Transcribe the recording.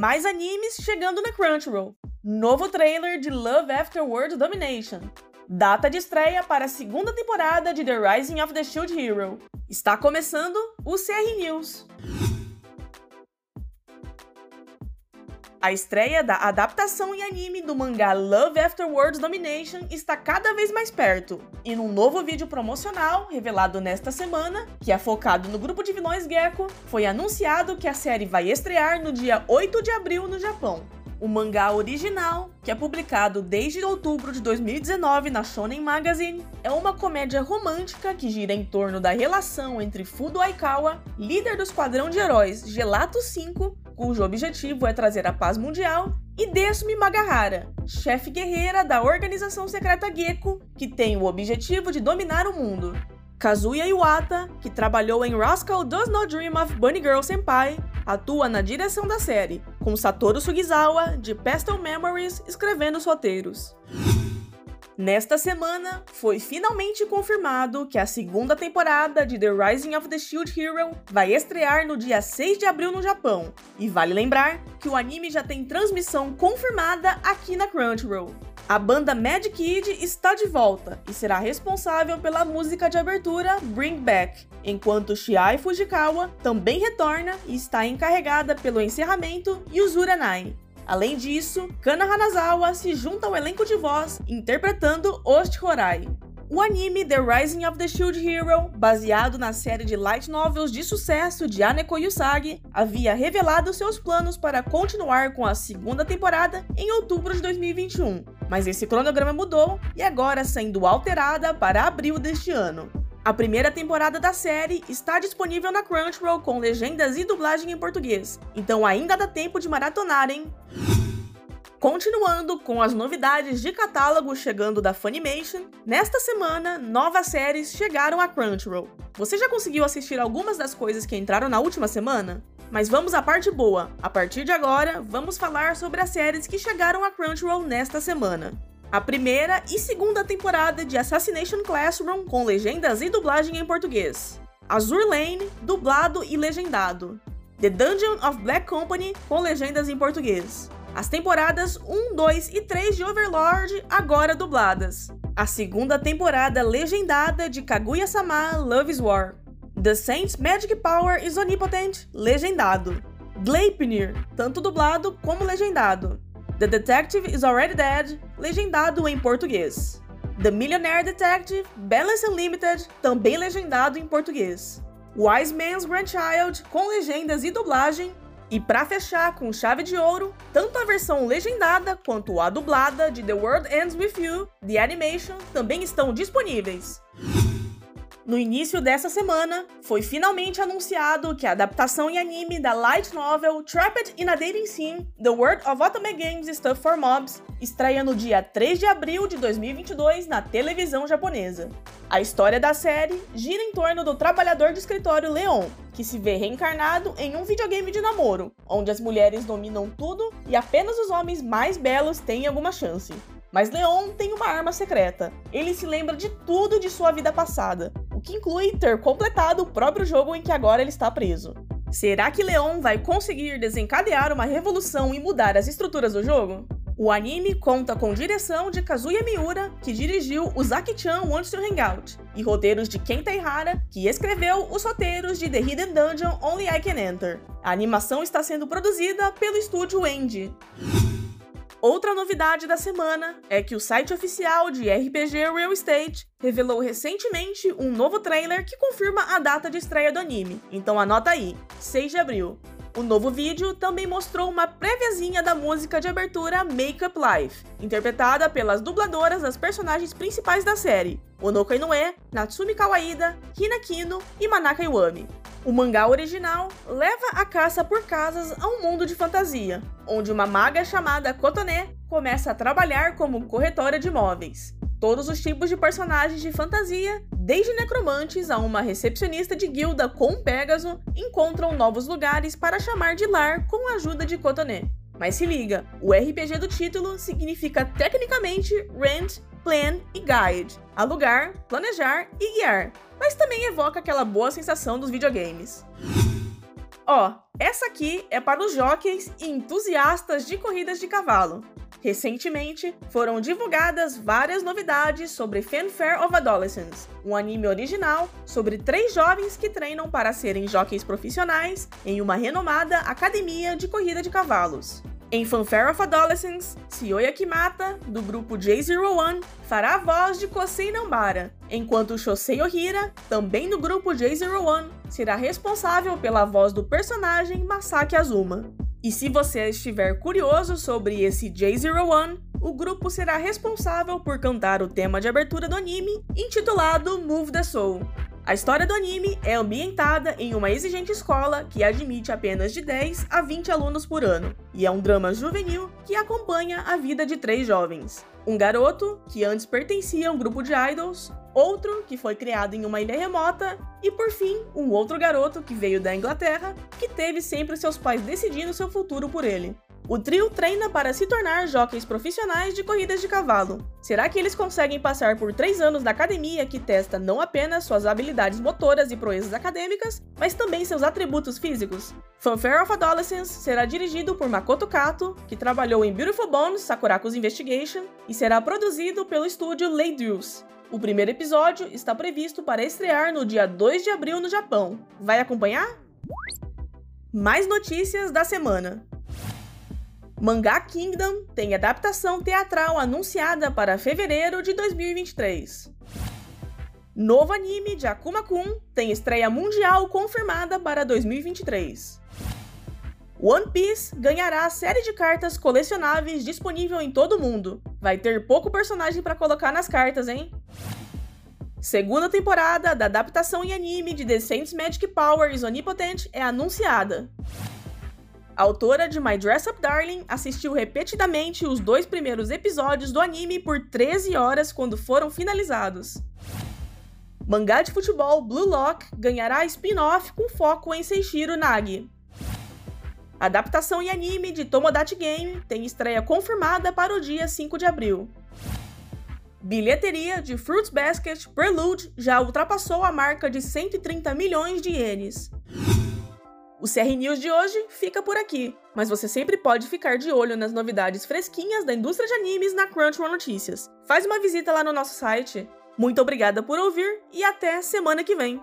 Mais animes chegando na Crunchyroll. Novo trailer de Love After World Domination. Data de estreia para a segunda temporada de The Rising of the Shield Hero. Está começando o CR News. A estreia da adaptação em anime do mangá Love After World Domination está cada vez mais perto, e num novo vídeo promocional revelado nesta semana, que é focado no grupo de vilões Gecko, foi anunciado que a série vai estrear no dia 8 de abril no Japão. O mangá original, que é publicado desde outubro de 2019 na Shonen Magazine, é uma comédia romântica que gira em torno da relação entre Fudo Aikawa, líder do esquadrão de heróis Gelato 5, cujo objetivo é trazer a paz mundial, e Desumi Magahara, chefe guerreira da organização secreta Gecko, que tem o objetivo de dominar o mundo. Kazuya Iwata, que trabalhou em Rascal Does Not Dream of Bunny Girl Senpai, atua na direção da série, com Satoru Sugizawa, de Pastel Memories, escrevendo os roteiros. Nesta semana, foi finalmente confirmado que a segunda temporada de The Rising of the Shield Hero vai estrear no dia 6 de abril no Japão. E vale lembrar que o anime já tem transmissão confirmada aqui na Crunchyroll. A banda Mad Kid está de volta e será responsável pela música de abertura Bring Back, enquanto Shiai Fujikawa também retorna e está encarregada pelo encerramento Yuzura Nine. Além disso, Kana Hanazawa se junta ao elenco de voz interpretando Oshi Horai. O anime The Rising of the Shield Hero, baseado na série de light novels de sucesso de Aneko Yusagi, havia revelado seus planos para continuar com a segunda temporada em outubro de 2021, mas esse cronograma mudou e agora sendo alterada para abril deste ano. A primeira temporada da série está disponível na Crunchyroll com legendas e dublagem em português, então ainda dá tempo de maratonar, hein? Continuando com as novidades de catálogo chegando da Funimation, nesta semana, novas séries chegaram à Crunchyroll. Você já conseguiu assistir algumas das coisas que entraram na última semana? Mas vamos à parte boa. A partir de agora, vamos falar sobre as séries que chegaram à Crunchyroll nesta semana. A primeira e segunda temporada de Assassination Classroom com legendas e dublagem em português. Azur Lane, dublado e legendado. The Dungeon of Black Company com legendas em português as temporadas 1, 2 e 3 de Overlord agora dubladas. A segunda temporada legendada de Kaguya-sama Love is War. The Saint's Magic Power is Omnipotent, legendado. Gleipnir, tanto dublado como legendado. The Detective is Already Dead, legendado em português. The Millionaire Detective, Balance Unlimited, também legendado em português. Wise Man's Grandchild, com legendas e dublagem, e para fechar com chave de ouro, tanto a versão legendada quanto a dublada de The World Ends With You, The Animation, também estão disponíveis. No início dessa semana, foi finalmente anunciado que a adaptação em anime da light novel Trapped in a Dating Sim, The World of Otome Games Stuff for Mobs, estreia no dia 3 de abril de 2022 na televisão japonesa. A história da série gira em torno do trabalhador de escritório Leon, que se vê reencarnado em um videogame de namoro, onde as mulheres dominam tudo e apenas os homens mais belos têm alguma chance. Mas Leon tem uma arma secreta. Ele se lembra de tudo de sua vida passada, o que inclui ter completado o próprio jogo em que agora ele está preso. Será que Leon vai conseguir desencadear uma revolução e mudar as estruturas do jogo? O anime conta com direção de Kazuya Miura, que dirigiu o Zaki-chan Wants to Hangout, e roteiros de Kenta Ihara, que escreveu os roteiros de The Hidden Dungeon Only I Can Enter. A animação está sendo produzida pelo estúdio Endy. Outra novidade da semana é que o site oficial de RPG Real Estate revelou recentemente um novo trailer que confirma a data de estreia do anime. Então anota aí, 6 de abril. O novo vídeo também mostrou uma préviazinha da música de abertura Make Up Life, interpretada pelas dubladoras das personagens principais da série, Onoko Inoue, Natsumi Kawaida, Hina Kino e Manaka Iwami. O mangá original leva a caça por casas a um mundo de fantasia, onde uma maga chamada Kotone começa a trabalhar como corretora de imóveis. Todos os tipos de personagens de fantasia, desde necromantes a uma recepcionista de guilda com Pégaso, encontram novos lugares para chamar de lar com a ajuda de Kotone. Mas se liga, o RPG do título significa tecnicamente Rent, Plan e Guide, alugar, planejar e guiar, mas também evoca aquela boa sensação dos videogames. Ó, essa aqui é para os jockeys e entusiastas de corridas de cavalo. Recentemente, foram divulgadas várias novidades sobre Fanfare of Adolescence, um anime original sobre três jovens que treinam para serem jockeys profissionais em uma renomada academia de corrida de cavalos. Em Fanfare of Adolescence, Sioya Kimata, do grupo J01, fará a voz de Kosei Nambara, enquanto Shosei Ohira, também do grupo J01, será responsável pela voz do personagem Masaki Azuma. E se você estiver curioso sobre esse J01, o grupo será responsável por cantar o tema de abertura do anime, intitulado Move the Soul. A história do anime é ambientada em uma exigente escola que admite apenas de 10 a 20 alunos por ano, e é um drama juvenil que acompanha a vida de três jovens. Um garoto, que antes pertencia a um grupo de idols, outro, que foi criado em uma ilha remota, e por fim, um outro garoto que veio da Inglaterra, que teve sempre seus pais decidindo seu futuro por ele. O trio treina para se tornar jockeys profissionais de corridas de cavalo. Será que eles conseguem passar por três anos na academia que testa não apenas suas habilidades motoras e proezas acadêmicas, mas também seus atributos físicos? Fanfare of Adolescence será dirigido por Makoto Kato, que trabalhou em Beautiful Bones, Sakurako's Investigation, e será produzido pelo estúdio Deuce. O primeiro episódio está previsto para estrear no dia 2 de abril no Japão. Vai acompanhar? Mais notícias da semana. Mangá Kingdom tem adaptação teatral anunciada para fevereiro de 2023. Novo anime de Akuma Kun tem estreia mundial confirmada para 2023. One Piece ganhará a série de cartas colecionáveis disponível em todo o mundo. Vai ter pouco personagem para colocar nas cartas, hein? Segunda temporada da adaptação em anime de The Saints Magic Powers Onipotent é anunciada. A autora de My Dress Up Darling assistiu repetidamente os dois primeiros episódios do anime por 13 horas quando foram finalizados. Mangá de futebol Blue Lock ganhará spin-off com foco em Seishiro Nagi. Adaptação em anime de Tomodachi Game tem estreia confirmada para o dia 5 de abril. Bilheteria de Fruits Basket Prelude já ultrapassou a marca de 130 milhões de ienes. O CR News de hoje fica por aqui, mas você sempre pode ficar de olho nas novidades fresquinhas da indústria de animes na Crunchyroll Notícias. Faz uma visita lá no nosso site. Muito obrigada por ouvir e até semana que vem!